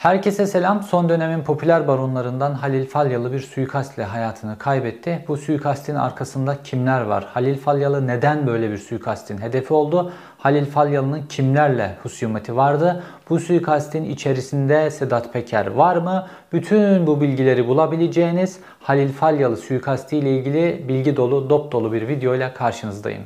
Herkese selam. Son dönemin popüler baronlarından Halil Falyalı bir suikastle hayatını kaybetti. Bu suikastin arkasında kimler var? Halil Falyalı neden böyle bir suikastin hedefi oldu? Halil Falyalı'nın kimlerle husumeti vardı? Bu suikastin içerisinde Sedat Peker var mı? Bütün bu bilgileri bulabileceğiniz Halil Falyalı suikasti ile ilgili bilgi dolu, dop dolu bir video ile karşınızdayım.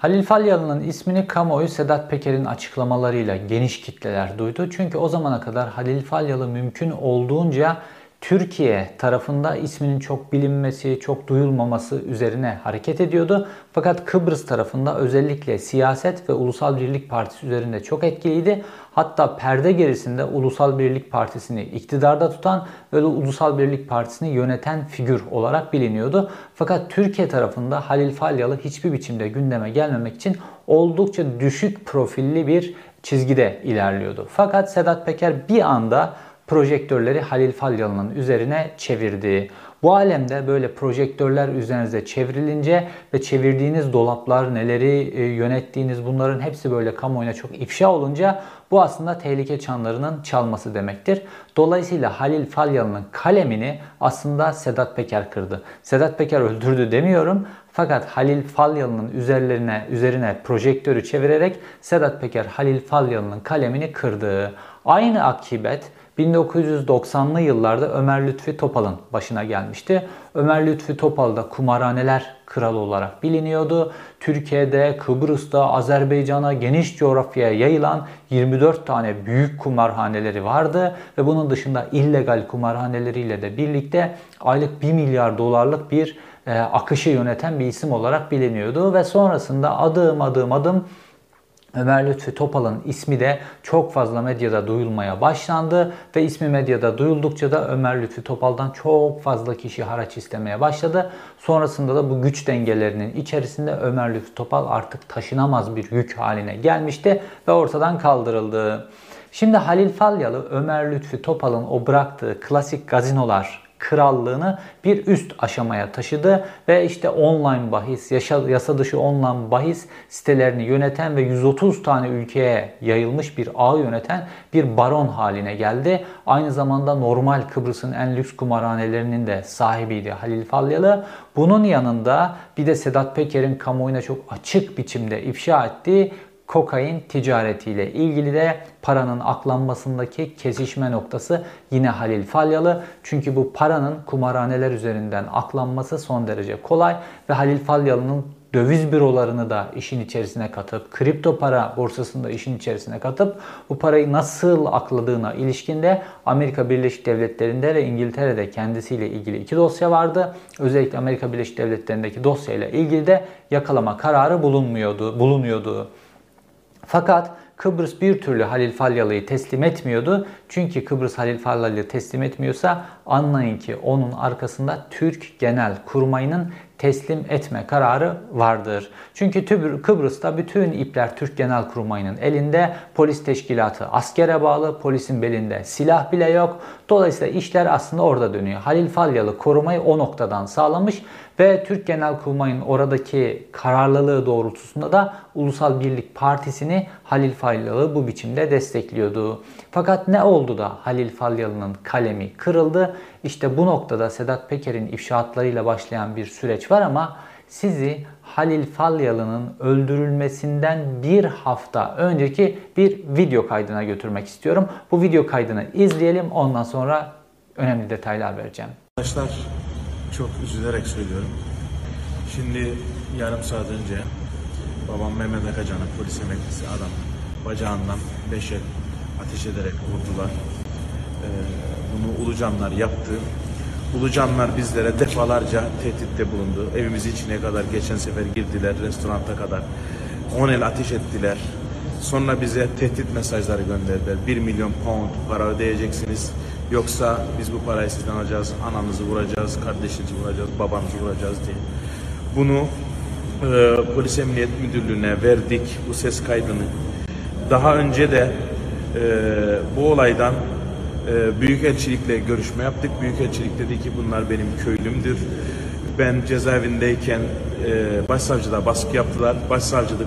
Halil Falyalı'nın ismini kamuoyu Sedat Peker'in açıklamalarıyla geniş kitleler duydu. Çünkü o zamana kadar Halil Falyalı mümkün olduğunca Türkiye tarafında isminin çok bilinmesi, çok duyulmaması üzerine hareket ediyordu. Fakat Kıbrıs tarafında özellikle siyaset ve Ulusal Birlik Partisi üzerinde çok etkiliydi. Hatta perde gerisinde Ulusal Birlik Partisi'ni iktidarda tutan ve Ulusal Birlik Partisi'ni yöneten figür olarak biliniyordu. Fakat Türkiye tarafında Halil Falyalı hiçbir biçimde gündeme gelmemek için oldukça düşük profilli bir çizgide ilerliyordu. Fakat Sedat Peker bir anda projektörleri Halil Falyalı'nın üzerine çevirdi. Bu alemde böyle projektörler üzerinize çevrilince ve çevirdiğiniz dolaplar, neleri e, yönettiğiniz bunların hepsi böyle kamuoyuna çok ifşa olunca bu aslında tehlike çanlarının çalması demektir. Dolayısıyla Halil Falyalı'nın kalemini aslında Sedat Peker kırdı. Sedat Peker öldürdü demiyorum. Fakat Halil Falyalı'nın üzerlerine üzerine projektörü çevirerek Sedat Peker Halil Falyalı'nın kalemini kırdı. Aynı akibet 1990'lı yıllarda Ömer Lütfi Topal'ın başına gelmişti. Ömer Lütfi Topal da kumarhaneler kralı olarak biliniyordu. Türkiye'de, Kıbrıs'ta, Azerbaycan'a geniş coğrafyaya yayılan 24 tane büyük kumarhaneleri vardı ve bunun dışında illegal kumarhaneleriyle de birlikte aylık 1 milyar dolarlık bir e, akışı yöneten bir isim olarak biliniyordu ve sonrasında adım adım adım Ömer Lütfi Topal'ın ismi de çok fazla medyada duyulmaya başlandı ve ismi medyada duyuldukça da Ömer Lütfi Topal'dan çok fazla kişi haraç istemeye başladı. Sonrasında da bu güç dengelerinin içerisinde Ömer Lütfi Topal artık taşınamaz bir yük haline gelmişti ve ortadan kaldırıldı. Şimdi Halil Falyalı Ömer Lütfi Topal'ın o bıraktığı klasik gazinolar krallığını bir üst aşamaya taşıdı ve işte online bahis, yasa dışı online bahis sitelerini yöneten ve 130 tane ülkeye yayılmış bir ağ yöneten bir baron haline geldi. Aynı zamanda normal Kıbrıs'ın en lüks kumarhanelerinin de sahibiydi Halil Falyalı. Bunun yanında bir de Sedat Peker'in kamuoyuna çok açık biçimde ifşa ettiği kokain ticaretiyle ilgili de paranın aklanmasındaki kesişme noktası yine Halil Falyalı. Çünkü bu paranın kumarhaneler üzerinden aklanması son derece kolay ve Halil Falyalı'nın döviz bürolarını da işin içerisine katıp, kripto para borsasını da işin içerisine katıp bu parayı nasıl akladığına ilişkinde Amerika Birleşik Devletleri'nde ve İngiltere'de kendisiyle ilgili iki dosya vardı. Özellikle Amerika Birleşik Devletleri'ndeki dosyayla ilgili de yakalama kararı bulunmuyordu, bulunuyordu. Fakat Kıbrıs bir türlü Halil Falyalı'yı teslim etmiyordu. Çünkü Kıbrıs Halil Falyalı'yı teslim etmiyorsa anlayın ki onun arkasında Türk Genel Kurmayı'nın teslim etme kararı vardır. Çünkü Kıbrıs'ta bütün ipler Türk Genel Kurmayı'nın elinde. Polis teşkilatı askere bağlı, polisin belinde silah bile yok. Dolayısıyla işler aslında orada dönüyor. Halil Falyalı korumayı o noktadan sağlamış ve Türk Genel Kurmay'ın oradaki kararlılığı doğrultusunda da Ulusal Birlik Partisi'ni Halil Falyalı bu biçimde destekliyordu. Fakat ne oldu da Halil Falyalı'nın kalemi kırıldı? İşte bu noktada Sedat Peker'in ifşaatlarıyla başlayan bir süreç var ama sizi Halil Falyalı'nın öldürülmesinden bir hafta önceki bir video kaydına götürmek istiyorum. Bu video kaydını izleyelim ondan sonra önemli detaylar vereceğim. Arkadaşlar çok üzülerek söylüyorum. Şimdi yarım saat önce babam Mehmet Akacan'ın polis emeklisi adam bacağından beş el ateş ederek vurdular. Ee, bunu Ulucanlar yaptı. Ulucanlar bizlere defalarca tehditte bulundu. Evimizi içine kadar geçen sefer girdiler, restoranta kadar. 10 el ateş ettiler. Sonra bize tehdit mesajları gönderdiler. 1 milyon pound para ödeyeceksiniz. Yoksa biz bu parayı sizden alacağız, ananızı vuracağız, kardeşinizi vuracağız, babanızı vuracağız diye. Bunu e, Polis Emniyet Müdürlüğü'ne verdik bu ses kaydını. Daha önce de e, bu olaydan e, Büyükelçilikle görüşme yaptık. Büyükelçilik dedi ki bunlar benim köylümdür. ben cezaevindeyken e, başsavcıda baskı yaptılar. Başsavcı da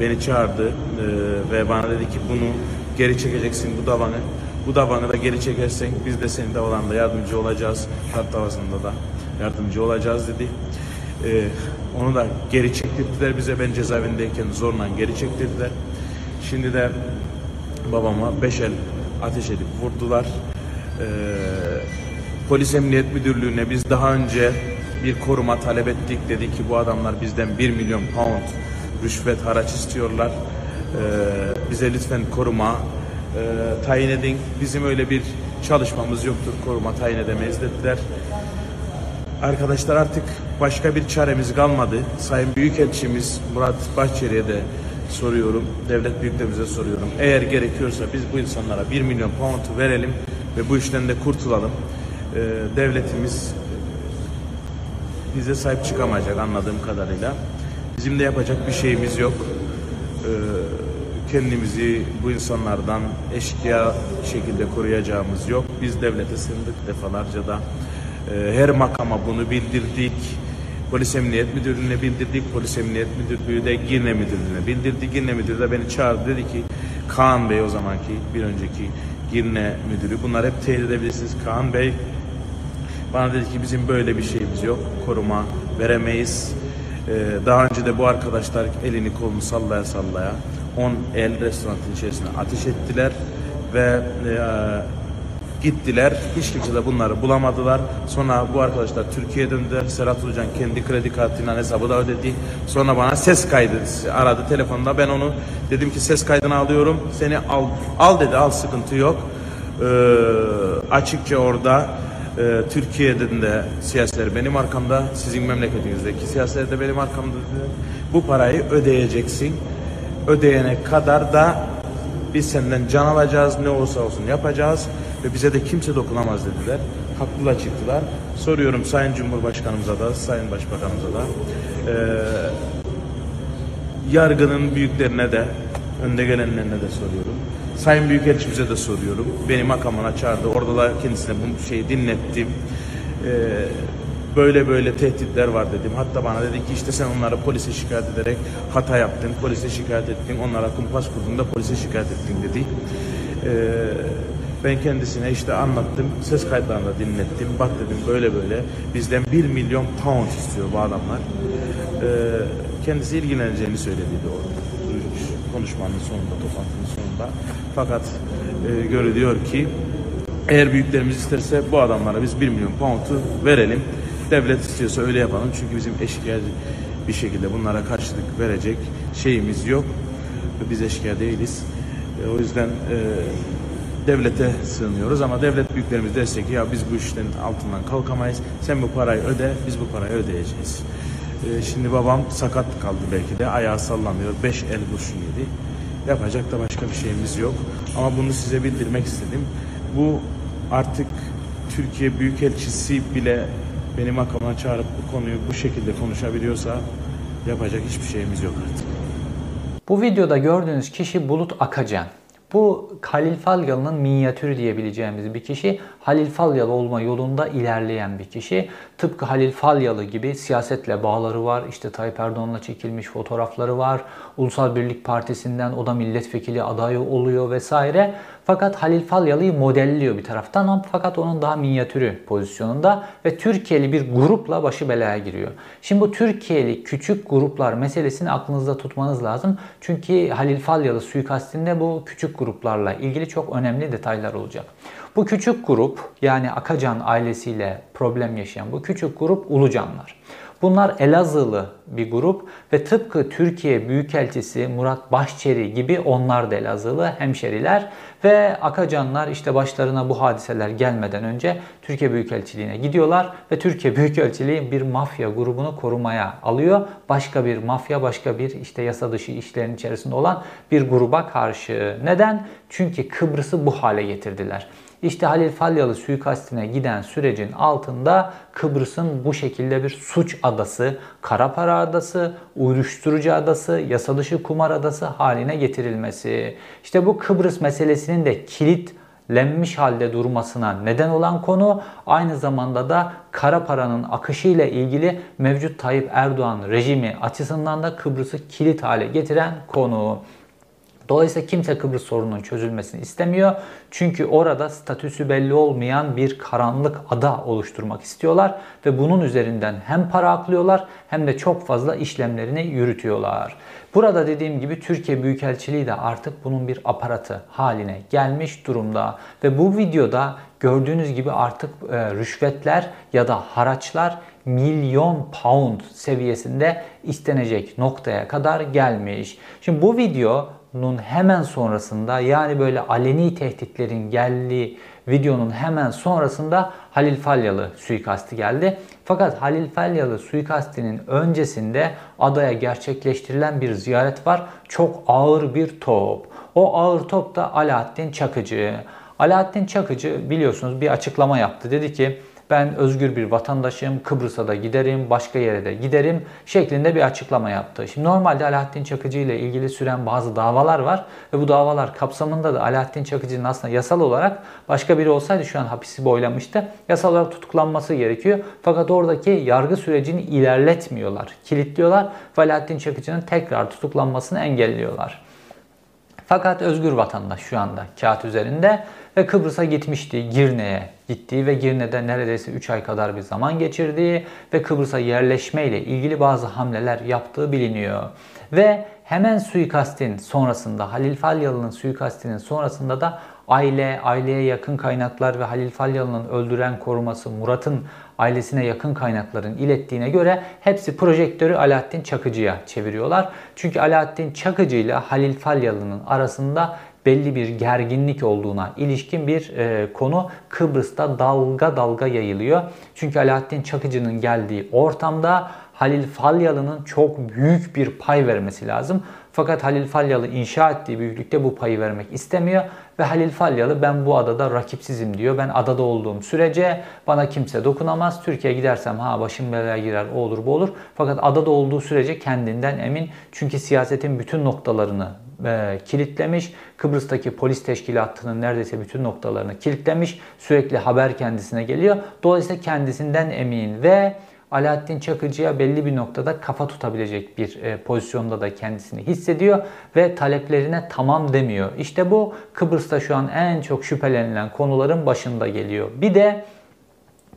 beni çağırdı e, ve bana dedi ki bunu geri çekeceksin bu davanı. Bu davanı da geri çekersen biz de senin davalanda yardımcı olacağız. Şart davasında da yardımcı olacağız dedi. E, onu da geri çektirdiler bize. Ben cezaevindeyken zorla geri çektirdiler. Şimdi de babama beş el ateş edip vurdular. Ee, Polis Emniyet Müdürlüğü'ne biz daha önce bir koruma talep ettik. Dedi ki bu adamlar bizden 1 milyon pound rüşvet haraç istiyorlar. Ee, bize lütfen koruma e, tayin edin. Bizim öyle bir çalışmamız yoktur. Koruma tayin edemeyiz dediler. Arkadaşlar artık başka bir çaremiz kalmadı. Sayın Büyükelçimiz Murat Bahçeli'ye de soruyorum, devlet büyüklerimize soruyorum. Eğer gerekiyorsa biz bu insanlara 1 milyon pound verelim ve bu işten de kurtulalım. Ee, devletimiz bize sahip çıkamayacak anladığım kadarıyla. Bizim de yapacak bir şeyimiz yok. Ee, kendimizi bu insanlardan eşkıya şekilde koruyacağımız yok. Biz devlete sığındık defalarca da. Ee, her makama bunu bildirdik. Polis Emniyet Müdürlüğü'ne bildirdik. Polis Emniyet Müdürlüğü de Girne Müdürlüğü'ne bildirdi. Girne Müdürü de beni çağırdı dedi ki Kaan Bey o zamanki bir önceki Girne Müdürü. Bunlar hep teyit edebilirsiniz. Kaan Bey bana dedi ki bizim böyle bir şeyimiz yok. Koruma veremeyiz. Ee, daha önce de bu arkadaşlar elini kolunu sallaya sallaya 10 el restoranın içerisine ateş ettiler ve e, gittiler. Hiç kimse de bunları bulamadılar. Sonra bu arkadaşlar Türkiye'ye döndüler. Serhat Ulucan kendi kredi kartıyla hesabı da ödedi. Sonra bana ses kaydı aradı telefonda. Ben onu dedim ki ses kaydını alıyorum. Seni al al dedi. Al sıkıntı yok. Ee, açıkça orada e, Türkiye'de de siyasiler benim arkamda, sizin memleketinizdeki siyasiler de benim arkamda. dediler. Bu parayı ödeyeceksin. Ödeyene kadar da biz senden can alacağız, ne olursa olsun yapacağız ve bize de kimse dokunamaz dediler. Haklılar çıktılar. Soruyorum Sayın Cumhurbaşkanımıza da, Sayın Başbakanımıza da. Ee, yargının büyüklerine de, önde gelenlerine de soruyorum. Sayın Büyükelçimize de soruyorum. Beni makamına çağırdı. Orada da kendisine bu şeyi dinlettim. Ee, böyle böyle tehditler var dedim. Hatta bana dedi ki işte sen onları polise şikayet ederek hata yaptın, polise şikayet ettin, onlara kumpas kurdun da polise şikayet ettin dedi. Ee, ben kendisine işte anlattım, ses kayıtlarını da dinlettim. Bak dedim böyle böyle bizden 1 milyon pound istiyor bu adamlar. Ee, kendisi ilgileneceğini söyledi o konuşmanın sonunda, toplantının sonunda. Fakat e, görülüyor ki eğer büyüklerimiz isterse bu adamlara biz 1 milyon pound'u verelim. Devlet istiyorsa öyle yapalım. Çünkü bizim eşkıya bir şekilde bunlara karşılık verecek şeyimiz yok. Biz eşkıya değiliz. E, o yüzden e, devlete sığınıyoruz ama devlet büyüklerimiz derse ki ya biz bu işlerin altından kalkamayız. Sen bu parayı öde, biz bu parayı ödeyeceğiz. E, şimdi babam sakat kaldı belki de. Ayağı sallanıyor. Beş el kurşun yedi. Yapacak da başka bir şeyimiz yok. Ama bunu size bildirmek istedim. Bu artık Türkiye Büyükelçisi bile beni makama çağırıp bu konuyu bu şekilde konuşabiliyorsa yapacak hiçbir şeyimiz yok artık. Bu videoda gördüğünüz kişi Bulut Akacan. Bu Halil Falyalı'nın minyatürü diyebileceğimiz bir kişi. Halil Falyalı olma yolunda ilerleyen bir kişi. Tıpkı Halil Falyalı gibi siyasetle bağları var. İşte Tayyip Erdoğan'la çekilmiş fotoğrafları var. Ulusal Birlik Partisi'nden o da milletvekili adayı oluyor vesaire. Fakat Halil Falyalı'yı modelliyor bir taraftan ama fakat onun daha minyatürü pozisyonunda ve Türkiye'li bir grupla başı belaya giriyor. Şimdi bu Türkiye'li küçük gruplar meselesini aklınızda tutmanız lazım. Çünkü Halil Falyalı suikastinde bu küçük gruplarla ilgili çok önemli detaylar olacak. Bu küçük grup yani Akacan ailesiyle problem yaşayan bu küçük grup Ulucanlar. Bunlar Elazığlı bir grup ve tıpkı Türkiye Büyükelçisi Murat Başçeri gibi onlar da Elazığlı hemşeriler ve Akacanlar işte başlarına bu hadiseler gelmeden önce Türkiye Büyükelçiliğine gidiyorlar ve Türkiye Büyükelçiliği bir mafya grubunu korumaya alıyor. Başka bir mafya, başka bir işte yasa dışı işlerin içerisinde olan bir gruba karşı. Neden? Çünkü Kıbrıs'ı bu hale getirdiler. İşte Halil Falyalı suikastine giden sürecin altında Kıbrıs'ın bu şekilde bir suç adası, kara para adası, uyuşturucu adası, yasa kumar adası haline getirilmesi. İşte bu Kıbrıs meselesinin de kilit lenmiş halde durmasına neden olan konu aynı zamanda da kara paranın akışı ile ilgili mevcut Tayyip Erdoğan rejimi açısından da Kıbrıs'ı kilit hale getiren konu. Dolayısıyla kimse Kıbrıs sorununun çözülmesini istemiyor. Çünkü orada statüsü belli olmayan bir karanlık ada oluşturmak istiyorlar ve bunun üzerinden hem para aklıyorlar hem de çok fazla işlemlerini yürütüyorlar. Burada dediğim gibi Türkiye Büyükelçiliği de artık bunun bir aparatı haline gelmiş durumda ve bu videoda gördüğünüz gibi artık e, rüşvetler ya da haraçlar milyon pound seviyesinde istenecek noktaya kadar gelmiş. Şimdi bu video nun hemen sonrasında yani böyle aleni tehditlerin geldiği videonun hemen sonrasında Halil Falyalı suikasti geldi. Fakat Halil Falyalı suikastinin öncesinde adaya gerçekleştirilen bir ziyaret var. Çok ağır bir top. O ağır top da Alaaddin Çakıcı. Alaaddin Çakıcı biliyorsunuz bir açıklama yaptı. Dedi ki ben özgür bir vatandaşım, Kıbrıs'a da giderim, başka yere de giderim şeklinde bir açıklama yaptı. Şimdi normalde Alaaddin Çakıcı ile ilgili süren bazı davalar var ve bu davalar kapsamında da Alaaddin Çakıcı'nın aslında yasal olarak başka biri olsaydı şu an hapisi boylamıştı. Yasal olarak tutuklanması gerekiyor. Fakat oradaki yargı sürecini ilerletmiyorlar, kilitliyorlar ve Alaaddin Çakıcı'nın tekrar tutuklanmasını engelliyorlar. Fakat özgür vatandaş şu anda kağıt üzerinde ve Kıbrıs'a gitmişti. Girne'ye gittiği ve Girne'de neredeyse 3 ay kadar bir zaman geçirdiği ve Kıbrıs'a yerleşme ile ilgili bazı hamleler yaptığı biliniyor. Ve hemen suikastin sonrasında Halil Falyalı'nın suikastinin sonrasında da aile, aileye yakın kaynaklar ve Halil Falyalı'nın öldüren koruması Murat'ın ailesine yakın kaynakların ilettiğine göre hepsi projektörü Alaaddin Çakıcı'ya çeviriyorlar. Çünkü Alaaddin Çakıcı ile Halil Falyalı'nın arasında belli bir gerginlik olduğuna ilişkin bir e, konu Kıbrıs'ta dalga dalga yayılıyor. Çünkü Alaaddin Çakıcı'nın geldiği ortamda Halil Falyalı'nın çok büyük bir pay vermesi lazım. Fakat Halil Falyalı inşa ettiği büyüklükte bu payı vermek istemiyor ve Halil Falyalı ben bu adada rakipsizim diyor. Ben adada olduğum sürece bana kimse dokunamaz. Türkiye'ye gidersem ha başım belaya girer o olur bu olur. Fakat adada olduğu sürece kendinden emin. Çünkü siyasetin bütün noktalarını e, kilitlemiş. Kıbrıs'taki polis teşkilatının neredeyse bütün noktalarını kilitlemiş. Sürekli haber kendisine geliyor. Dolayısıyla kendisinden emin ve Alaaddin Çakıcı'ya belli bir noktada kafa tutabilecek bir e, pozisyonda da kendisini hissediyor ve taleplerine tamam demiyor. İşte bu Kıbrıs'ta şu an en çok şüphelenilen konuların başında geliyor. Bir de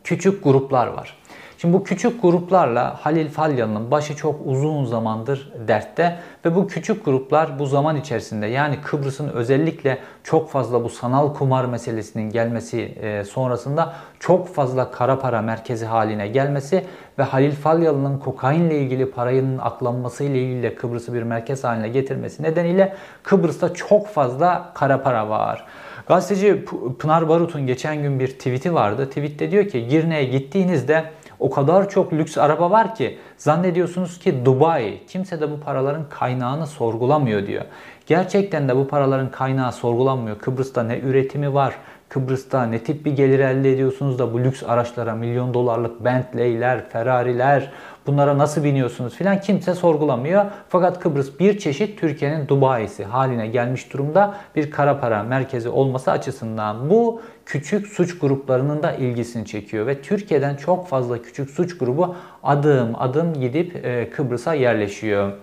küçük gruplar var. Şimdi bu küçük gruplarla Halil Falyalı'nın başı çok uzun zamandır dertte ve bu küçük gruplar bu zaman içerisinde yani Kıbrıs'ın özellikle çok fazla bu sanal kumar meselesinin gelmesi e, sonrasında çok fazla kara para merkezi haline gelmesi ve Halil Falyalı'nın kokainle ilgili parayının aklanması ile ilgili Kıbrıs'ı bir merkez haline getirmesi nedeniyle Kıbrıs'ta çok fazla kara para var. Gazeteci Pınar Barut'un geçen gün bir tweet'i vardı. Tweet'te diyor ki Girne'ye gittiğinizde o kadar çok lüks araba var ki zannediyorsunuz ki Dubai. Kimse de bu paraların kaynağını sorgulamıyor diyor. Gerçekten de bu paraların kaynağı sorgulanmıyor. Kıbrıs'ta ne üretimi var, Kıbrıs'ta ne tip bir gelir elde ediyorsunuz da bu lüks araçlara milyon dolarlık Bentley'ler, Ferrari'ler bunlara nasıl biniyorsunuz filan kimse sorgulamıyor. Fakat Kıbrıs bir çeşit Türkiye'nin Dubai'si haline gelmiş durumda bir kara para merkezi olması açısından bu küçük suç gruplarının da ilgisini çekiyor ve Türkiye'den çok fazla küçük suç grubu adım adım gidip e, Kıbrıs'a yerleşiyor.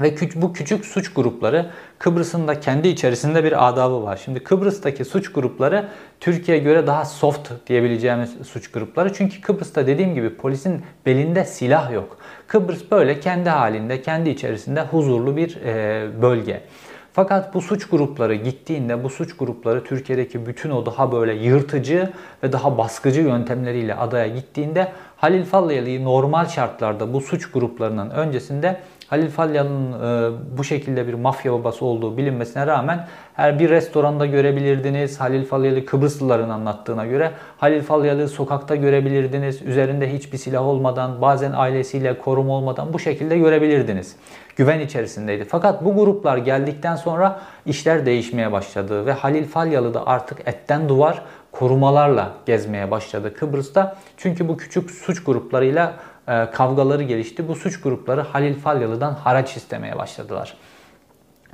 Ve bu küçük suç grupları Kıbrıs'ın da kendi içerisinde bir adabı var. Şimdi Kıbrıs'taki suç grupları Türkiye'ye göre daha soft diyebileceğimiz suç grupları. Çünkü Kıbrıs'ta dediğim gibi polisin belinde silah yok. Kıbrıs böyle kendi halinde, kendi içerisinde huzurlu bir e, bölge. Fakat bu suç grupları gittiğinde bu suç grupları Türkiye'deki bütün o daha böyle yırtıcı ve daha baskıcı yöntemleriyle adaya gittiğinde Halil Falyalı'yı normal şartlarda bu suç gruplarının öncesinde Halil Falyalı'nın e, bu şekilde bir mafya babası olduğu bilinmesine rağmen her bir restoranda görebilirdiniz. Halil Falyalı Kıbrıslıların anlattığına göre Halil Falyalı sokakta görebilirdiniz. Üzerinde hiçbir silah olmadan, bazen ailesiyle koruma olmadan bu şekilde görebilirdiniz. Güven içerisindeydi. Fakat bu gruplar geldikten sonra işler değişmeye başladı ve Halil Falyalı da artık etten duvar korumalarla gezmeye başladı Kıbrıs'ta. Çünkü bu küçük suç gruplarıyla kavgaları gelişti. Bu suç grupları Halil Falyalı'dan haraç istemeye başladılar.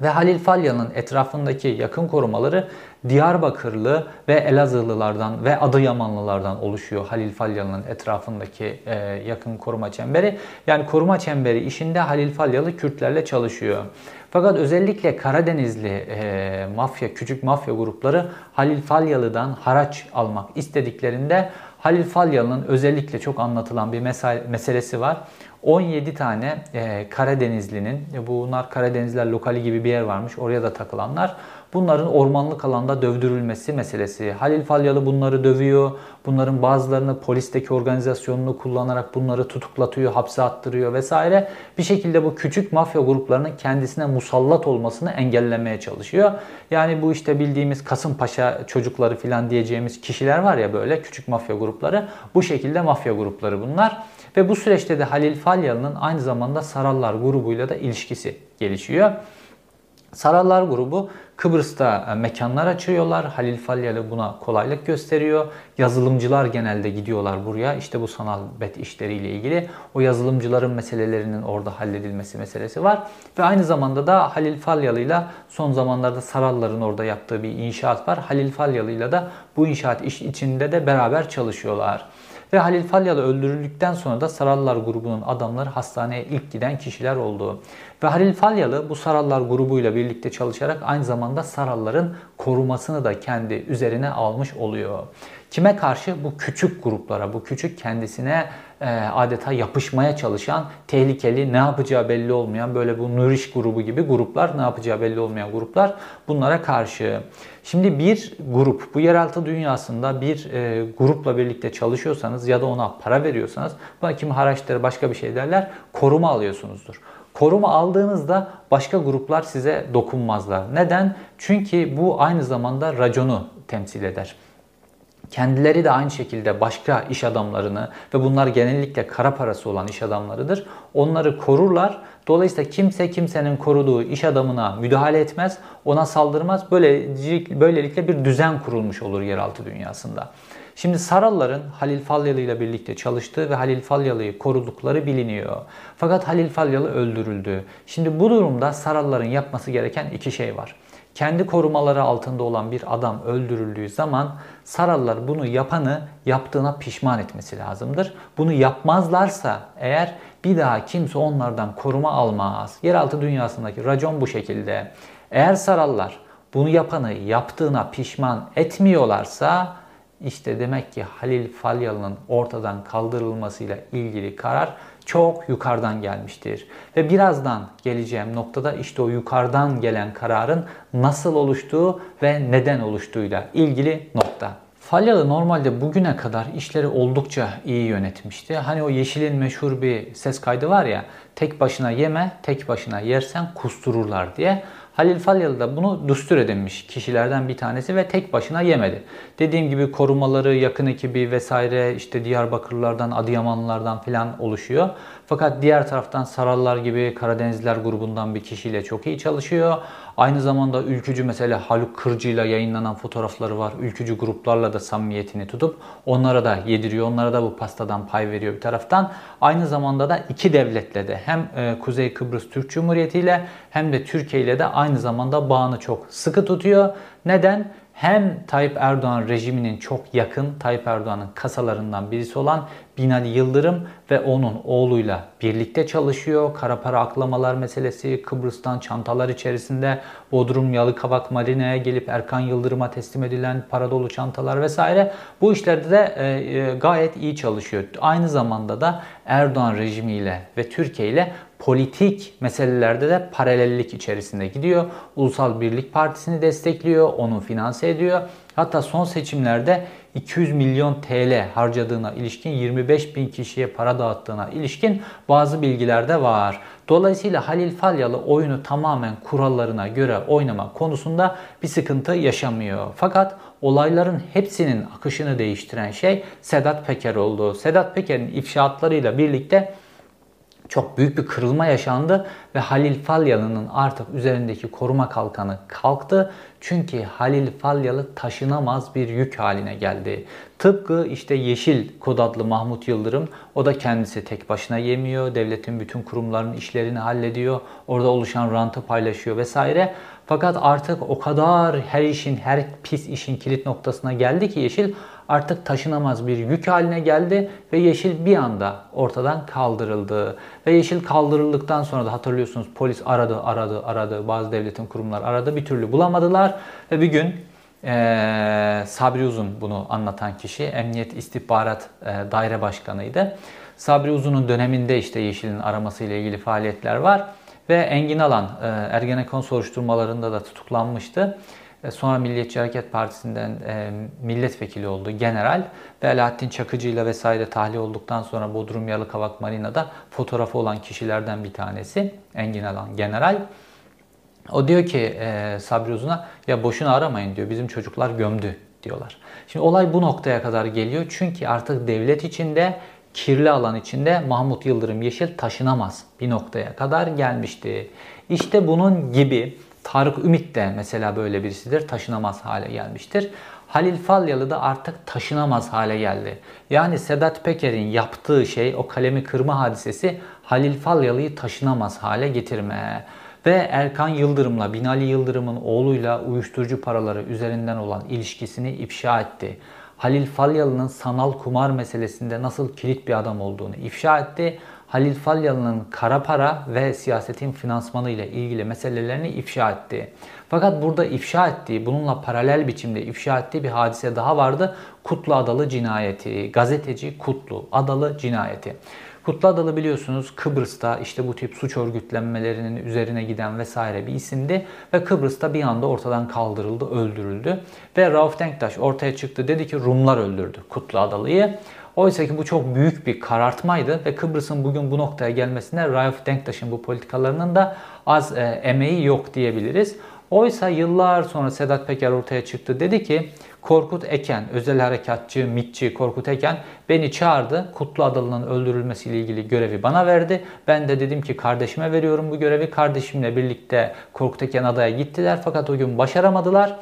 Ve Halil Falyalı'nın etrafındaki yakın korumaları Diyarbakırlı ve Elazığlılardan ve Adıyamanlılardan oluşuyor Halil Falyalı'nın etrafındaki e, yakın koruma çemberi. Yani koruma çemberi işinde Halil Falyalı Kürtlerle çalışıyor. Fakat özellikle Karadenizli e, mafya, küçük mafya grupları Halil Falyalı'dan haraç almak istediklerinde Halil Falyalı'nın özellikle çok anlatılan bir meselesi var. 17 tane e, Karadenizlinin, e, bunlar Karadenizler lokali gibi bir yer varmış, oraya da takılanlar. Bunların ormanlık alanda dövdürülmesi meselesi. Halil Falyalı bunları dövüyor. Bunların bazılarını polisteki organizasyonunu kullanarak bunları tutuklatıyor, hapse attırıyor vesaire. Bir şekilde bu küçük mafya gruplarının kendisine musallat olmasını engellemeye çalışıyor. Yani bu işte bildiğimiz Kasımpaşa çocukları falan diyeceğimiz kişiler var ya böyle küçük mafya grupları. Bu şekilde mafya grupları bunlar. Ve bu süreçte de Halil Falyalı'nın aynı zamanda Sarallar grubuyla da ilişkisi gelişiyor. Sarallar grubu Kıbrıs'ta e, mekanlar açıyorlar. Halil Falyalı buna kolaylık gösteriyor. Yazılımcılar genelde gidiyorlar buraya. İşte bu sanal bet işleriyle ilgili o yazılımcıların meselelerinin orada halledilmesi meselesi var. Ve aynı zamanda da Halil Falyalı ile son zamanlarda Saralların orada yaptığı bir inşaat var. Halil Falyalı ile de bu inşaat iş içinde de beraber çalışıyorlar. Ve Halil Falyalı öldürüldükten sonra da Sarallar grubunun adamları hastaneye ilk giden kişiler oldu. Ve Halil Falyalı bu Sarallar grubuyla birlikte çalışarak aynı zamanda Saralların korumasını da kendi üzerine almış oluyor. Kime karşı? Bu küçük gruplara, bu küçük kendisine e, adeta yapışmaya çalışan, tehlikeli, ne yapacağı belli olmayan böyle bu Nuriş grubu gibi gruplar, ne yapacağı belli olmayan gruplar bunlara karşı. Şimdi bir grup, bu yeraltı dünyasında bir e, grupla birlikte çalışıyorsanız ya da ona para veriyorsanız, buna kim haraçları başka bir şey derler, koruma alıyorsunuzdur. Koruma aldığınızda başka gruplar size dokunmazlar. Neden? Çünkü bu aynı zamanda raconu temsil eder. Kendileri de aynı şekilde başka iş adamlarını ve bunlar genellikle kara parası olan iş adamlarıdır. Onları korurlar. Dolayısıyla kimse kimsenin koruduğu iş adamına müdahale etmez, ona saldırmaz. Böylelikle, böylelikle bir düzen kurulmuş olur yeraltı dünyasında. Şimdi Saralların Halil Falyalı ile birlikte çalıştığı ve Halil Falyalı'yı korudukları biliniyor. Fakat Halil Falyalı öldürüldü. Şimdi bu durumda Saralların yapması gereken iki şey var. Kendi korumaları altında olan bir adam öldürüldüğü zaman Sarallar bunu yapanı yaptığına pişman etmesi lazımdır. Bunu yapmazlarsa eğer bir daha kimse onlardan koruma almaz. Yeraltı dünyasındaki racon bu şekilde. Eğer Sarallar bunu yapanı yaptığına pişman etmiyorlarsa işte demek ki Halil Falyalı'nın ortadan kaldırılmasıyla ilgili karar çok yukarıdan gelmiştir. Ve birazdan geleceğim noktada işte o yukarıdan gelen kararın nasıl oluştuğu ve neden oluştuğuyla ilgili nokta. Falyalı normalde bugüne kadar işleri oldukça iyi yönetmişti. Hani o Yeşil'in meşhur bir ses kaydı var ya, tek başına yeme, tek başına yersen kustururlar diye. Halil Falyalı da bunu düstur edinmiş kişilerden bir tanesi ve tek başına yemedi. Dediğim gibi korumaları, yakın ekibi vesaire işte Diyarbakırlılardan, Adıyamanlılardan filan oluşuyor. Fakat diğer taraftan Sarallar gibi Karadenizler grubundan bir kişiyle çok iyi çalışıyor. Aynı zamanda ülkücü mesela Haluk Kırcı ile yayınlanan fotoğrafları var. Ülkücü gruplarla da samimiyetini tutup onlara da yediriyor. Onlara da bu pastadan pay veriyor bir taraftan. Aynı zamanda da iki devletle de hem e, Kuzey Kıbrıs Türk Cumhuriyeti ile hem de Türkiye ile de aynı zamanda bağını çok sıkı tutuyor. Neden? Hem Tayyip Erdoğan rejiminin çok yakın Tayyip Erdoğan'ın kasalarından birisi olan Binali Yıldırım ve onun oğluyla birlikte çalışıyor. Kara para aklamalar meselesi, Kıbrıs'tan çantalar içerisinde Bodrum Yalıkavak Marine'ye gelip Erkan Yıldırım'a teslim edilen para dolu çantalar vesaire. Bu işlerde de e, e, gayet iyi çalışıyor. Aynı zamanda da Erdoğan rejimiyle ve Türkiye ile politik meselelerde de paralellik içerisinde gidiyor. Ulusal Birlik Partisi'ni destekliyor, onu finanse ediyor. Hatta son seçimlerde 200 milyon TL harcadığına ilişkin 25 bin kişiye para dağıttığına ilişkin bazı bilgiler de var. Dolayısıyla Halil Falyalı oyunu tamamen kurallarına göre oynama konusunda bir sıkıntı yaşamıyor. Fakat olayların hepsinin akışını değiştiren şey Sedat Peker oldu. Sedat Peker'in ifşaatlarıyla birlikte çok büyük bir kırılma yaşandı ve Halil Falyalı'nın artık üzerindeki koruma kalkanı kalktı. Çünkü Halil Falyalı taşınamaz bir yük haline geldi. Tıpkı işte Yeşil kod adlı Mahmut Yıldırım o da kendisi tek başına yemiyor. Devletin bütün kurumlarının işlerini hallediyor. Orada oluşan rantı paylaşıyor vesaire. Fakat artık o kadar her işin, her pis işin kilit noktasına geldi ki Yeşil artık taşınamaz bir yük haline geldi ve Yeşil bir anda ortadan kaldırıldı. Ve Yeşil kaldırıldıktan sonra da hatırlıyorsunuz polis aradı, aradı, aradı. Bazı devletin kurumlar aradı. Bir türlü bulamadılar ve bir gün ee, Sabri Uzun bunu anlatan kişi Emniyet İstihbarat e, Daire Başkanı'ydı. Sabri Uzun'un döneminde işte Yeşil'in aramasıyla ilgili faaliyetler var. Ve Engin Alan e, Ergenekon soruşturmalarında da tutuklanmıştı. E, sonra Milliyetçi Hareket Partisi'nden e, milletvekili oldu general ve Alaaddin Çakıcı ile vesaire tahliye olduktan sonra Bodrum Yalıkavak Marina'da fotoğrafı olan kişilerden bir tanesi Engin Alan general. O diyor ki e, Sabri Uzun'a ya boşuna aramayın diyor bizim çocuklar gömdü diyorlar. Şimdi olay bu noktaya kadar geliyor çünkü artık devlet içinde kirli alan içinde Mahmut Yıldırım Yeşil taşınamaz bir noktaya kadar gelmişti. İşte bunun gibi Tarık Ümit de mesela böyle birisidir. Taşınamaz hale gelmiştir. Halil Falyalı da artık taşınamaz hale geldi. Yani Sedat Peker'in yaptığı şey o kalemi kırma hadisesi Halil Falyalı'yı taşınamaz hale getirme. Ve Erkan Yıldırım'la Binali Yıldırım'ın oğluyla uyuşturucu paraları üzerinden olan ilişkisini ifşa etti. Halil Falyalı'nın sanal kumar meselesinde nasıl kilit bir adam olduğunu ifşa etti. Halil Falyalı'nın kara para ve siyasetin finansmanı ile ilgili meselelerini ifşa etti. Fakat burada ifşa ettiği, bununla paralel biçimde ifşa ettiği bir hadise daha vardı. Kutlu Adalı cinayeti, gazeteci Kutlu Adalı cinayeti. Kutlu Adalı biliyorsunuz Kıbrıs'ta işte bu tip suç örgütlenmelerinin üzerine giden vesaire bir isimdi ve Kıbrıs'ta bir anda ortadan kaldırıldı, öldürüldü ve Rauf Denktaş ortaya çıktı dedi ki Rumlar öldürdü Kutlu Adalı'yı. Oysa ki bu çok büyük bir karartmaydı ve Kıbrıs'ın bugün bu noktaya gelmesine Rauf Denktaş'ın bu politikalarının da az e, emeği yok diyebiliriz. Oysa yıllar sonra Sedat Peker ortaya çıktı. Dedi ki Korkut Eken, özel harekatçı, mitçi Korkut Eken beni çağırdı. Kutlu Adalı'nın öldürülmesiyle ilgili görevi bana verdi. Ben de dedim ki kardeşime veriyorum bu görevi. Kardeşimle birlikte Korkut Eken adaya gittiler fakat o gün başaramadılar.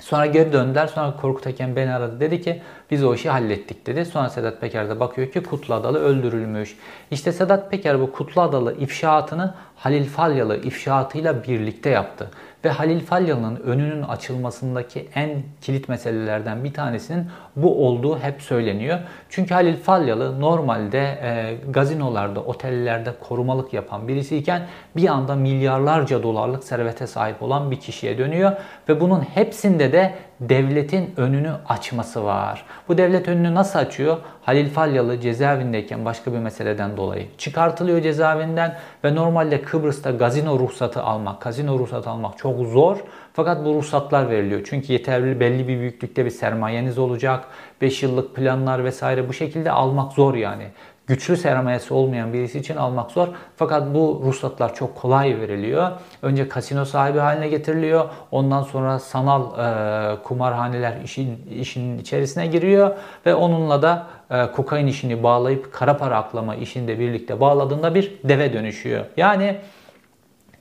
Sonra geri döndüler. Sonra Korkut Eken beni aradı. Dedi ki biz o işi hallettik dedi. Sonra Sedat Peker de bakıyor ki Kutlu Adalı öldürülmüş. İşte Sedat Peker bu Kutlu Adalı ifşaatını Halil Falyalı ifşaatıyla birlikte yaptı. Ve Halil Falyalı'nın önünün açılmasındaki en kilit meselelerden bir tanesinin bu olduğu hep söyleniyor. Çünkü Halil Falyalı normalde e, gazinolarda, otellerde korumalık yapan birisiyken bir anda milyarlarca dolarlık servete sahip olan bir kişiye dönüyor. Ve bunun hepsinde de devletin önünü açması var. Bu devlet önünü nasıl açıyor? Halil Falyalı cezaevindeyken başka bir meseleden dolayı çıkartılıyor cezaevinden ve normalde Kıbrıs'ta gazino ruhsatı almak, kazino ruhsatı almak çok zor. Fakat bu ruhsatlar veriliyor. Çünkü yeterli belli bir büyüklükte bir sermayeniz olacak. 5 yıllık planlar vesaire bu şekilde almak zor yani güçlü sermayesi olmayan birisi için almak zor. Fakat bu ruhsatlar çok kolay veriliyor. Önce kasino sahibi haline getiriliyor. Ondan sonra sanal e, kumarhaneler işin işin içerisine giriyor ve onunla da e, kokain işini bağlayıp kara para aklama işini de birlikte bağladığında bir deve dönüşüyor. Yani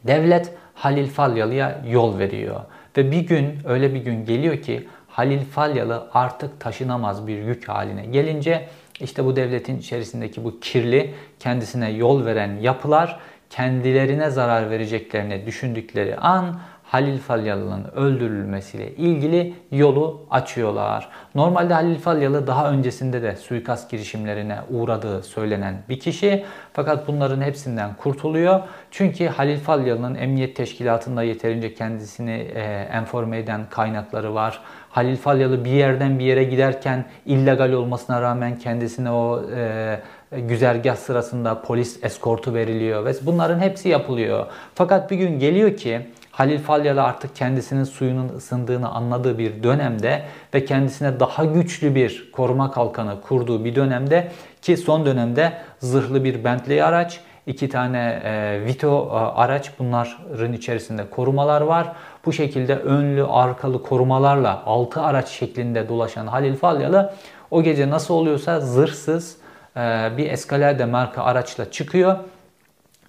devlet Halil Falyalı'ya yol veriyor. Ve bir gün öyle bir gün geliyor ki Halil Falyalı artık taşınamaz bir yük haline gelince işte bu devletin içerisindeki bu kirli, kendisine yol veren yapılar kendilerine zarar vereceklerini düşündükleri an Halil Falyalı'nın öldürülmesiyle ilgili yolu açıyorlar. Normalde Halil Falyalı daha öncesinde de suikast girişimlerine uğradığı söylenen bir kişi. Fakat bunların hepsinden kurtuluyor. Çünkü Halil Falyalı'nın emniyet teşkilatında yeterince kendisini e, enforme eden kaynakları var. Halil Falyalı bir yerden bir yere giderken illegal olmasına rağmen kendisine o e, güzergah sırasında polis eskortu veriliyor ve bunların hepsi yapılıyor. Fakat bir gün geliyor ki Halil Falyalı artık kendisinin suyunun ısındığını anladığı bir dönemde ve kendisine daha güçlü bir koruma kalkanı kurduğu bir dönemde ki son dönemde zırhlı bir Bentley araç, iki tane e, Vito e, araç bunların içerisinde korumalar var. Bu şekilde önlü arkalı korumalarla 6 araç şeklinde dolaşan Halil Falyalı o gece nasıl oluyorsa zırhsız, e, bir Escalade marka araçla çıkıyor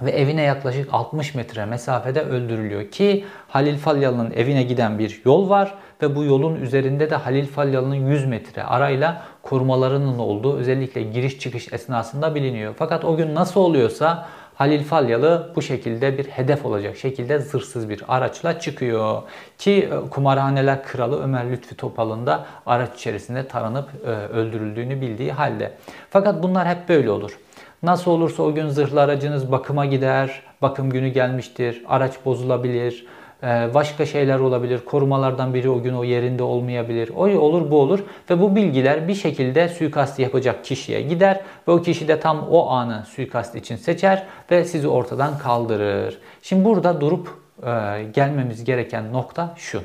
ve evine yaklaşık 60 metre mesafede öldürülüyor ki Halil Falyalı'nın evine giden bir yol var ve bu yolun üzerinde de Halil Falyalı'nın 100 metre arayla korumalarının olduğu özellikle giriş çıkış esnasında biliniyor. Fakat o gün nasıl oluyorsa Halil Falyalı bu şekilde bir hedef olacak şekilde zırhsız bir araçla çıkıyor. Ki e, kumarhaneler kralı Ömer Lütfi Topal'ın da araç içerisinde taranıp e, öldürüldüğünü bildiği halde. Fakat bunlar hep böyle olur. Nasıl olursa o gün zırhlı aracınız bakıma gider, bakım günü gelmiştir, araç bozulabilir, başka şeyler olabilir. Korumalardan biri o gün o yerinde olmayabilir. O olur bu olur ve bu bilgiler bir şekilde suikast yapacak kişiye gider ve o kişi de tam o anı suikast için seçer ve sizi ortadan kaldırır. Şimdi burada durup e, gelmemiz gereken nokta şu.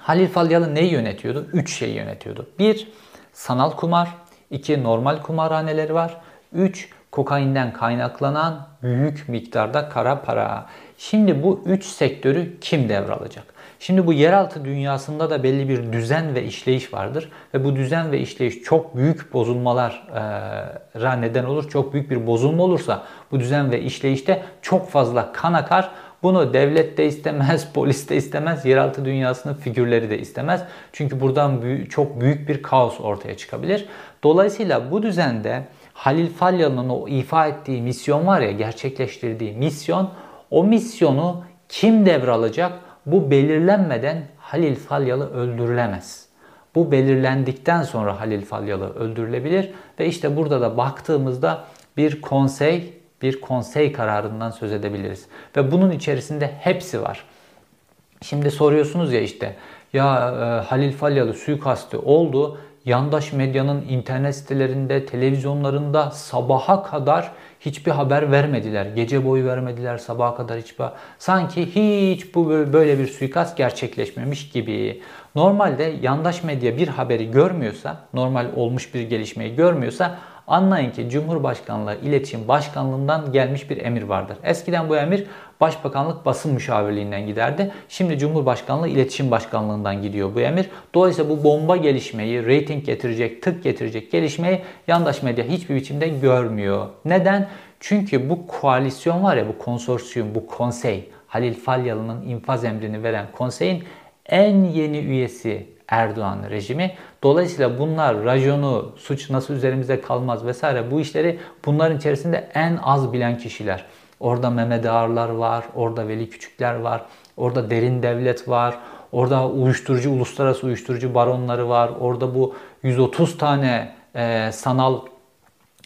Halil Falyalı neyi yönetiyordu? Üç şeyi yönetiyordu. Bir, sanal kumar. iki normal kumarhaneleri var. 3. Kokainden kaynaklanan büyük miktarda kara para. Şimdi bu 3 sektörü kim devralacak? Şimdi bu yeraltı dünyasında da belli bir düzen ve işleyiş vardır. Ve bu düzen ve işleyiş çok büyük bozulmalara neden olur. Çok büyük bir bozulma olursa bu düzen ve işleyişte çok fazla kan akar. Bunu devlet de istemez, polis de istemez, yeraltı dünyasının figürleri de istemez. Çünkü buradan çok büyük bir kaos ortaya çıkabilir. Dolayısıyla bu düzende Halil Falyalı'nın o ifa ettiği misyon var ya gerçekleştirdiği misyon o misyonu kim devralacak? Bu belirlenmeden Halil Falyalı öldürülemez. Bu belirlendikten sonra Halil Falyalı öldürülebilir ve işte burada da baktığımızda bir konsey, bir konsey kararından söz edebiliriz. Ve bunun içerisinde hepsi var. Şimdi soruyorsunuz ya işte ya e, Halil Falyalı suikastı oldu yandaş medyanın internet sitelerinde, televizyonlarında sabaha kadar hiçbir haber vermediler. Gece boyu vermediler, sabaha kadar hiçbir sanki hiç bu böyle bir suikast gerçekleşmemiş gibi. Normalde yandaş medya bir haberi görmüyorsa, normal olmuş bir gelişmeyi görmüyorsa Anlayın ki Cumhurbaşkanlığı İletişim Başkanlığından gelmiş bir emir vardır. Eskiden bu emir Başbakanlık Basın Müşavirliğinden giderdi. Şimdi Cumhurbaşkanlığı İletişim Başkanlığından gidiyor bu emir. Dolayısıyla bu bomba gelişmeyi, reyting getirecek, tık getirecek gelişmeyi yandaş medya hiçbir biçimde görmüyor. Neden? Çünkü bu koalisyon var ya, bu konsorsiyum, bu konsey, Halil Falyalı'nın infaz emrini veren konseyin en yeni üyesi Erdoğan rejimi. Dolayısıyla bunlar rajonu, suç nasıl üzerimize kalmaz vesaire bu işleri bunların içerisinde en az bilen kişiler. Orada Mehmet Ağarlar var, orada Veli Küçükler var, orada Derin Devlet var, orada uyuşturucu, uluslararası uyuşturucu baronları var, orada bu 130 tane e, sanal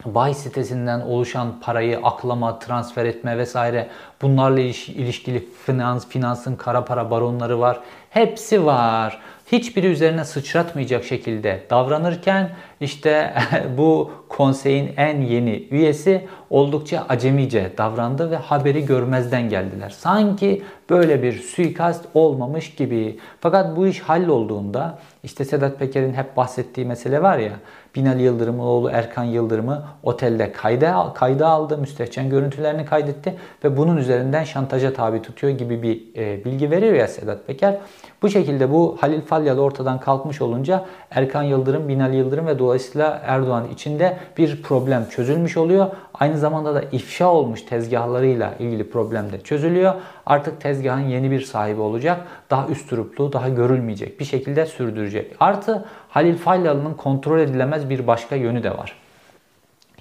Bay sitesinden oluşan parayı aklama, transfer etme vesaire bunlarla ilişkili finans, finansın kara para baronları var. Hepsi var hiçbiri üzerine sıçratmayacak şekilde davranırken işte bu konseyin en yeni üyesi oldukça acemice davrandı ve haberi görmezden geldiler. Sanki böyle bir suikast olmamış gibi. Fakat bu iş hallolduğunda işte Sedat Peker'in hep bahsettiği mesele var ya Binali Yıldırım'ın oğlu Erkan Yıldırım'ı otelde kayda, kayda aldı, müstehcen görüntülerini kaydetti ve bunun üzerinden şantaja tabi tutuyor gibi bir e, bilgi veriyor ya Sedat Peker. Bu şekilde bu Halil Falyalı ortadan kalkmış olunca Erkan Yıldırım, Binali Yıldırım ve dolayısıyla Erdoğan içinde bir problem çözülmüş oluyor. Aynı zamanda da ifşa olmuş tezgahlarıyla ilgili problem de çözülüyor. Artık tezgahın yeni bir sahibi olacak. Daha üst turuplu, daha görülmeyecek bir şekilde sürdürecek. Artı Halil Falyalı'nın kontrol edilemez bir başka yönü de var.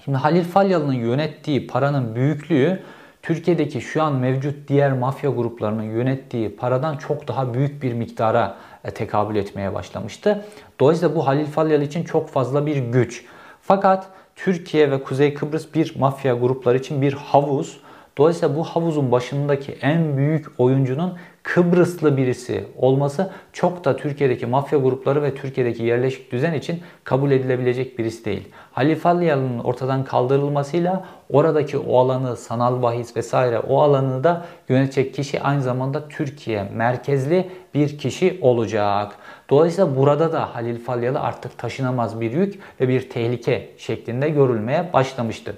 Şimdi Halil Falyalı'nın yönettiği paranın büyüklüğü Türkiye'deki şu an mevcut diğer mafya gruplarının yönettiği paradan çok daha büyük bir miktara e, tekabül etmeye başlamıştı. Dolayısıyla bu Halil Falyalı için çok fazla bir güç. Fakat Türkiye ve Kuzey Kıbrıs bir mafya grupları için bir havuz. Dolayısıyla bu havuzun başındaki en büyük oyuncunun Kıbrıslı birisi olması çok da Türkiye'deki mafya grupları ve Türkiye'deki yerleşik düzen için kabul edilebilecek birisi değil. Halifalıyalı'nın ortadan kaldırılmasıyla oradaki o alanı, sanal bahis vesaire o alanı da yönetecek kişi aynı zamanda Türkiye merkezli bir kişi olacak. Dolayısıyla burada da Halil Falyalı artık taşınamaz bir yük ve bir tehlike şeklinde görülmeye başlamıştı.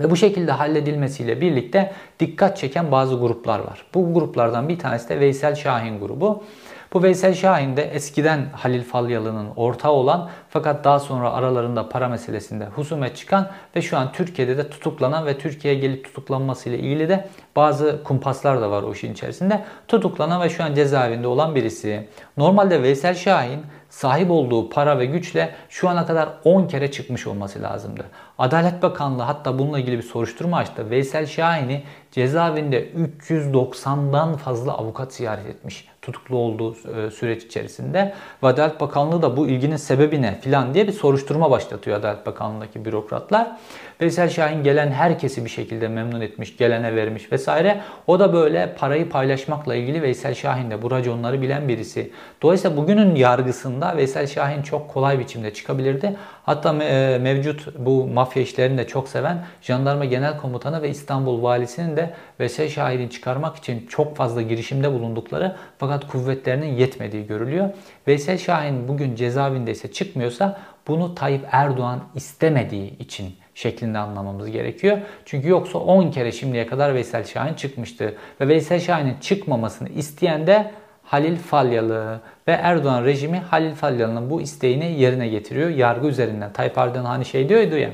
Ve bu şekilde halledilmesiyle birlikte dikkat çeken bazı gruplar var. Bu gruplardan bir tanesi de Veysel Şahin grubu. Bu Veysel Şahin de eskiden Halil Falyalı'nın ortağı olan fakat daha sonra aralarında para meselesinde husumet çıkan ve şu an Türkiye'de de tutuklanan ve Türkiye'ye gelip tutuklanmasıyla ilgili de bazı kumpaslar da var o işin içerisinde. Tutuklanan ve şu an cezaevinde olan birisi. Normalde Veysel Şahin sahip olduğu para ve güçle şu ana kadar 10 kere çıkmış olması lazımdı. Adalet Bakanlığı hatta bununla ilgili bir soruşturma açtı. Veysel Şahin'i cezaevinde 390'dan fazla avukat ziyaret etmiş tutuklu olduğu e, süreç içerisinde. Ve Adalet Bakanlığı da bu ilginin sebebi ne filan diye bir soruşturma başlatıyor Adalet Bakanlığı'ndaki bürokratlar. Veysel Şahin gelen herkesi bir şekilde memnun etmiş, gelene vermiş vesaire. O da böyle parayı paylaşmakla ilgili Veysel Şahin de bu raconları bilen birisi. Dolayısıyla bugünün yargısında Veysel Şahin çok kolay biçimde çıkabilirdi. Hatta e, mevcut bu mafya işlerini de çok seven Jandarma Genel Komutanı ve İstanbul Valisi'nin de Veysel Şahin'i çıkarmak için çok fazla girişimde bulundukları fakat kuvvetlerinin yetmediği görülüyor. Veysel Şahin bugün cezaevinde ise çıkmıyorsa bunu Tayyip Erdoğan istemediği için şeklinde anlamamız gerekiyor. Çünkü yoksa 10 kere şimdiye kadar Veysel Şahin çıkmıştı. Ve Veysel Şahin'in çıkmamasını isteyen de Halil Falyalı ve Erdoğan rejimi Halil Falyalı'nın bu isteğini yerine getiriyor. Yargı üzerinden. Tayyip Erdoğan hani şey diyordu ya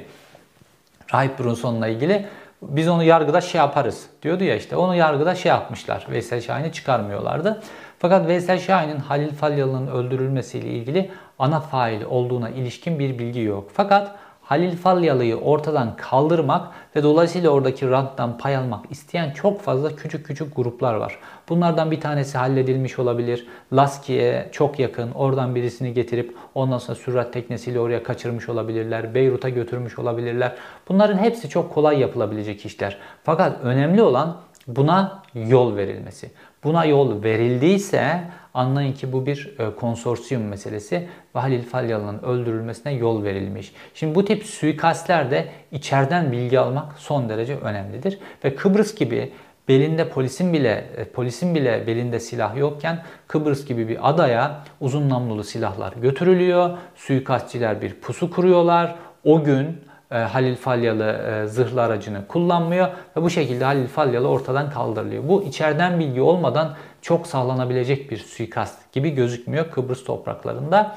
Rahip Brunson'la ilgili biz onu yargıda şey yaparız diyordu ya işte onu yargıda şey yapmışlar. Veysel Şahin'i çıkarmıyorlardı. Fakat Veysel Şahin'in Halil Falyalı'nın öldürülmesiyle ilgili ana fail olduğuna ilişkin bir bilgi yok. Fakat Halil Falyalı'yı ortadan kaldırmak ve dolayısıyla oradaki ranttan pay almak isteyen çok fazla küçük küçük gruplar var. Bunlardan bir tanesi halledilmiş olabilir. Laski'ye çok yakın oradan birisini getirip ondan sonra sürat teknesiyle oraya kaçırmış olabilirler. Beyrut'a götürmüş olabilirler. Bunların hepsi çok kolay yapılabilecek işler. Fakat önemli olan buna yol verilmesi. Buna yol verildiyse anlayın ki bu bir e, konsorsiyum meselesi ve Halil Falyalı'nın öldürülmesine yol verilmiş. Şimdi bu tip suikastlerde içeriden bilgi almak son derece önemlidir. Ve Kıbrıs gibi belinde polisin bile e, polisin bile belinde silah yokken Kıbrıs gibi bir adaya uzun namlulu silahlar götürülüyor. Suikastçiler bir pusu kuruyorlar. O gün e, Halil Falyalı zırhlı aracını kullanmıyor ve bu şekilde Halil Falyalı ortadan kaldırılıyor. Bu içeriden bilgi olmadan çok sağlanabilecek bir suikast gibi gözükmüyor Kıbrıs topraklarında.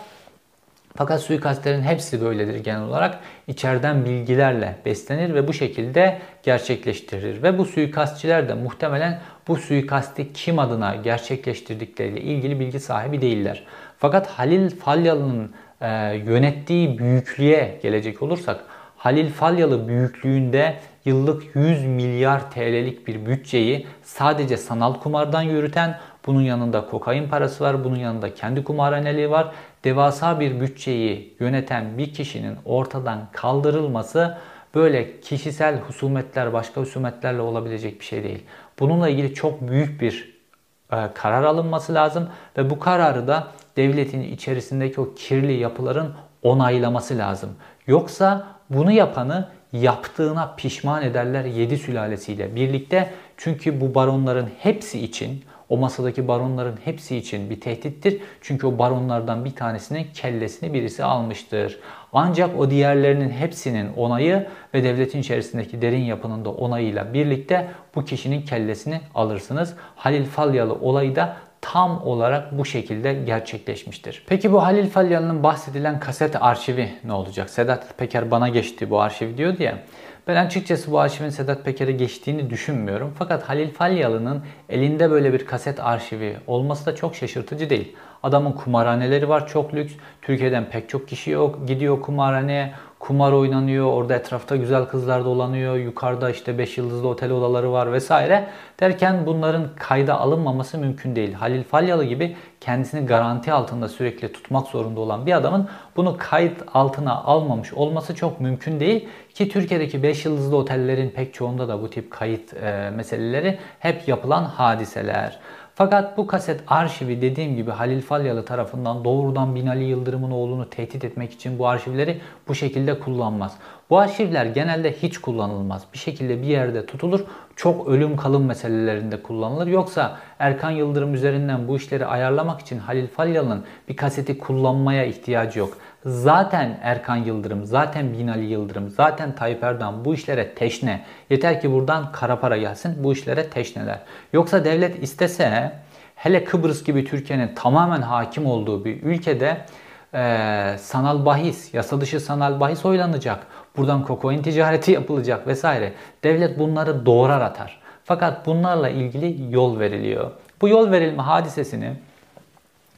Fakat suikastlerin hepsi böyledir genel olarak. içeriden bilgilerle beslenir ve bu şekilde gerçekleştirir. Ve bu suikastçiler de muhtemelen bu suikasti kim adına gerçekleştirdikleriyle ilgili bilgi sahibi değiller. Fakat Halil Falyalı'nın e, yönettiği büyüklüğe gelecek olursak Halil Falyalı büyüklüğünde yıllık 100 milyar TL'lik bir bütçeyi sadece sanal kumardan yürüten, bunun yanında kokain parası var, bunun yanında kendi kumarhaneliği var. Devasa bir bütçeyi yöneten bir kişinin ortadan kaldırılması böyle kişisel husumetler, başka husumetlerle olabilecek bir şey değil. Bununla ilgili çok büyük bir e, karar alınması lazım ve bu kararı da devletin içerisindeki o kirli yapıların onaylaması lazım. Yoksa bunu yapanı yaptığına pişman ederler yedi sülalesiyle birlikte. Çünkü bu baronların hepsi için, o masadaki baronların hepsi için bir tehdittir. Çünkü o baronlardan bir tanesinin kellesini birisi almıştır. Ancak o diğerlerinin hepsinin onayı ve devletin içerisindeki derin yapının da onayıyla birlikte bu kişinin kellesini alırsınız. Halil Falyalı olayı da tam olarak bu şekilde gerçekleşmiştir. Peki bu Halil Falyalı'nın bahsedilen kaset arşivi ne olacak? Sedat Peker bana geçti bu arşiv diyordu ya. Ben açıkçası bu arşivin Sedat Peker'e geçtiğini düşünmüyorum. Fakat Halil Falyalı'nın elinde böyle bir kaset arşivi olması da çok şaşırtıcı değil. Adamın kumarhaneleri var çok lüks. Türkiye'den pek çok kişi yok, gidiyor kumarhaneye kumar oynanıyor, orada etrafta güzel kızlar dolanıyor, yukarıda işte 5 yıldızlı otel odaları var vesaire derken bunların kayda alınmaması mümkün değil. Halil Falyalı gibi kendisini garanti altında sürekli tutmak zorunda olan bir adamın bunu kayıt altına almamış olması çok mümkün değil ki Türkiye'deki 5 yıldızlı otellerin pek çoğunda da bu tip kayıt e, meseleleri hep yapılan hadiseler. Fakat bu kaset arşivi dediğim gibi Halil Falyalı tarafından doğrudan Binali Yıldırım'ın oğlunu tehdit etmek için bu arşivleri bu şekilde kullanmaz. Bu arşivler genelde hiç kullanılmaz. Bir şekilde bir yerde tutulur. Çok ölüm kalım meselelerinde kullanılır. Yoksa Erkan Yıldırım üzerinden bu işleri ayarlamak için Halil Falyalı'nın bir kaseti kullanmaya ihtiyacı yok. Zaten Erkan Yıldırım, zaten Binali Yıldırım, zaten Tayyip Erdoğan bu işlere teşne. Yeter ki buradan kara para gelsin bu işlere teşneler. Yoksa devlet istese hele Kıbrıs gibi Türkiye'nin tamamen hakim olduğu bir ülkede e, sanal bahis, yasa dışı sanal bahis oylanacak. Buradan kokain ticareti yapılacak vesaire. Devlet bunları doğrar atar. Fakat bunlarla ilgili yol veriliyor. Bu yol verilme hadisesini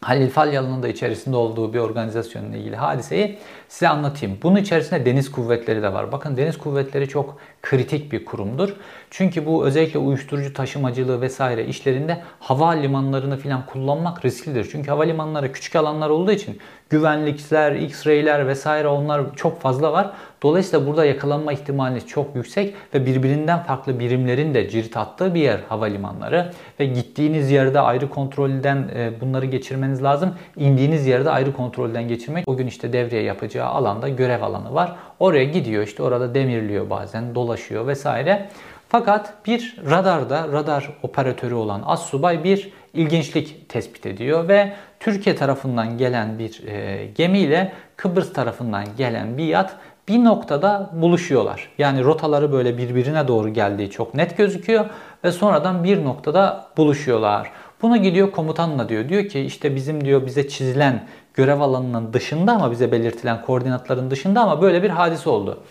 Halil Falyalı'nın da içerisinde olduğu bir organizasyonla ilgili hadiseyi size anlatayım. Bunun içerisinde deniz kuvvetleri de var. Bakın deniz kuvvetleri çok kritik bir kurumdur. Çünkü bu özellikle uyuşturucu taşımacılığı vesaire işlerinde hava limanlarını falan kullanmak risklidir. Çünkü hava limanları küçük alanlar olduğu için güvenlikler, X-ray'ler vesaire onlar çok fazla var. Dolayısıyla burada yakalanma ihtimali çok yüksek ve birbirinden farklı birimlerin de cirit attığı bir yer havalimanları. Ve gittiğiniz yerde ayrı kontrolden e, bunları geçirmeniz lazım. İndiğiniz yerde ayrı kontrolden geçirmek. O gün işte devriye yapacağı alanda görev alanı var. Oraya gidiyor işte orada demirliyor bazen dolaşıyor vesaire. Fakat bir radarda radar operatörü olan Assubay bir ilginçlik tespit ediyor ve Türkiye tarafından gelen bir e, gemiyle Kıbrıs tarafından gelen bir yat bir noktada buluşuyorlar. Yani rotaları böyle birbirine doğru geldiği çok net gözüküyor ve sonradan bir noktada buluşuyorlar. Buna gidiyor komutanla diyor. Diyor ki işte bizim diyor bize çizilen görev alanının dışında ama bize belirtilen koordinatların dışında ama böyle bir hadise oldu.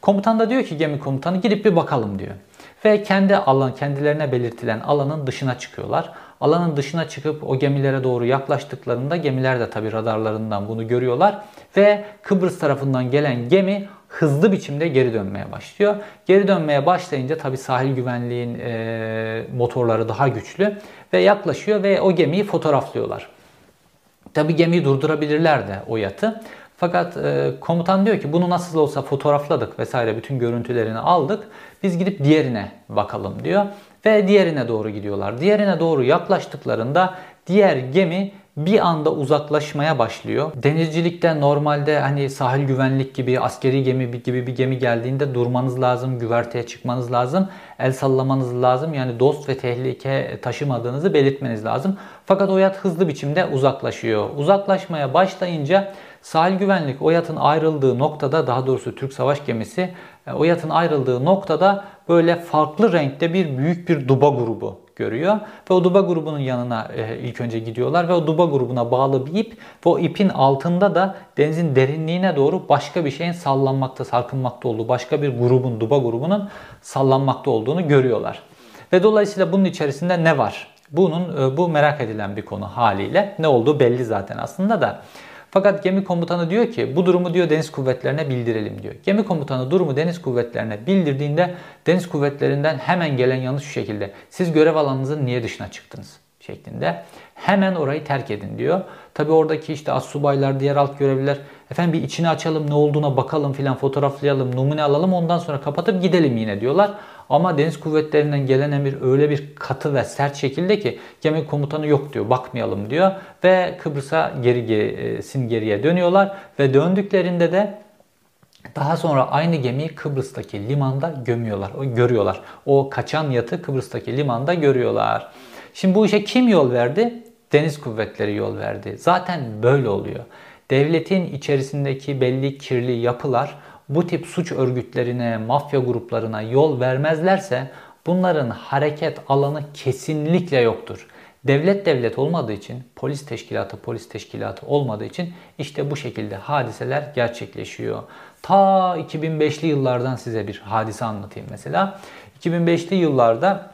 Komutan da diyor ki gemi komutanı gidip bir bakalım diyor. Ve kendi alan kendilerine belirtilen alanın dışına çıkıyorlar. Alanın dışına çıkıp o gemilere doğru yaklaştıklarında gemiler de tabi radarlarından bunu görüyorlar ve Kıbrıs tarafından gelen gemi hızlı biçimde geri dönmeye başlıyor. Geri dönmeye başlayınca tabi sahil güvenliğin e, motorları daha güçlü ve yaklaşıyor ve o gemiyi fotoğraflıyorlar. Tabi gemiyi durdurabilirler de o yatı. Fakat e, komutan diyor ki bunu nasıl olsa fotoğrafladık vesaire bütün görüntülerini aldık. Biz gidip diğerine bakalım diyor. Ve diğerine doğru gidiyorlar. Diğerine doğru yaklaştıklarında diğer gemi bir anda uzaklaşmaya başlıyor. Denizcilikte normalde hani sahil güvenlik gibi askeri gemi gibi bir gemi geldiğinde durmanız lazım, güverteye çıkmanız lazım, el sallamanız lazım. Yani dost ve tehlike taşımadığınızı belirtmeniz lazım. Fakat o yat hızlı biçimde uzaklaşıyor. Uzaklaşmaya başlayınca sahil güvenlik o yatın ayrıldığı noktada daha doğrusu Türk savaş gemisi e, o yatın ayrıldığı noktada böyle farklı renkte bir büyük bir duba grubu görüyor. Ve o duba grubunun yanına e, ilk önce gidiyorlar ve o duba grubuna bağlı bir ip ve o ipin altında da denizin derinliğine doğru başka bir şeyin sallanmakta, sarkınmakta olduğu, başka bir grubun, duba grubunun sallanmakta olduğunu görüyorlar. Ve dolayısıyla bunun içerisinde ne var? Bunun e, bu merak edilen bir konu haliyle. Ne olduğu belli zaten aslında da. Fakat gemi komutanı diyor ki bu durumu diyor deniz kuvvetlerine bildirelim diyor. Gemi komutanı durumu deniz kuvvetlerine bildirdiğinde deniz kuvvetlerinden hemen gelen yanlış şu şekilde. Siz görev alanınızın niye dışına çıktınız? şeklinde. Hemen orayı terk edin diyor. Tabi oradaki işte assubaylar, diğer alt görevliler efendim bir içini açalım ne olduğuna bakalım filan fotoğraflayalım, numune alalım ondan sonra kapatıp gidelim yine diyorlar. Ama deniz kuvvetlerinden gelen emir öyle bir katı ve sert şekilde ki gemi komutanı yok diyor bakmayalım diyor. Ve Kıbrıs'a geri gerisin geriye dönüyorlar ve döndüklerinde de daha sonra aynı gemiyi Kıbrıs'taki limanda gömüyorlar, o görüyorlar. O kaçan yatı Kıbrıs'taki limanda görüyorlar. Şimdi bu işe kim yol verdi? Deniz kuvvetleri yol verdi. Zaten böyle oluyor. Devletin içerisindeki belli kirli yapılar bu tip suç örgütlerine, mafya gruplarına yol vermezlerse bunların hareket alanı kesinlikle yoktur. Devlet devlet olmadığı için, polis teşkilatı polis teşkilatı olmadığı için işte bu şekilde hadiseler gerçekleşiyor. Ta 2005'li yıllardan size bir hadise anlatayım mesela. 2005'li yıllarda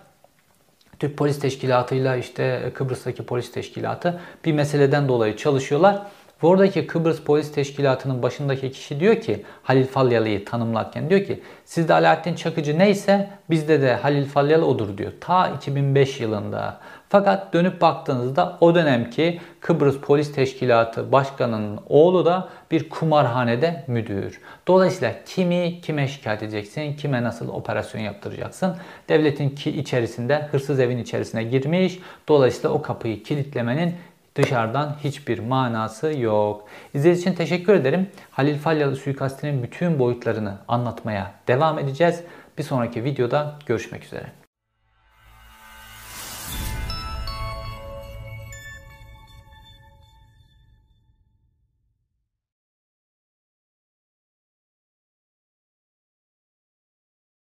Türk Polis Teşkilatı'yla işte Kıbrıs'taki polis teşkilatı bir meseleden dolayı çalışıyorlar. Ve oradaki Kıbrıs Polis Teşkilatı'nın başındaki kişi diyor ki Halil Falyalı'yı tanımlarken diyor ki sizde Alaaddin Çakıcı neyse bizde de Halil Falyalı odur diyor. Ta 2005 yılında. Fakat dönüp baktığınızda o dönemki Kıbrıs Polis Teşkilatı Başkanı'nın oğlu da bir kumarhanede müdür. Dolayısıyla kimi kime şikayet edeceksin, kime nasıl operasyon yaptıracaksın? Devletin ki içerisinde hırsız evin içerisine girmiş. Dolayısıyla o kapıyı kilitlemenin dışarıdan hiçbir manası yok. İzlediğiniz için teşekkür ederim. Halil Falyalı suikastinin bütün boyutlarını anlatmaya devam edeceğiz. Bir sonraki videoda görüşmek üzere.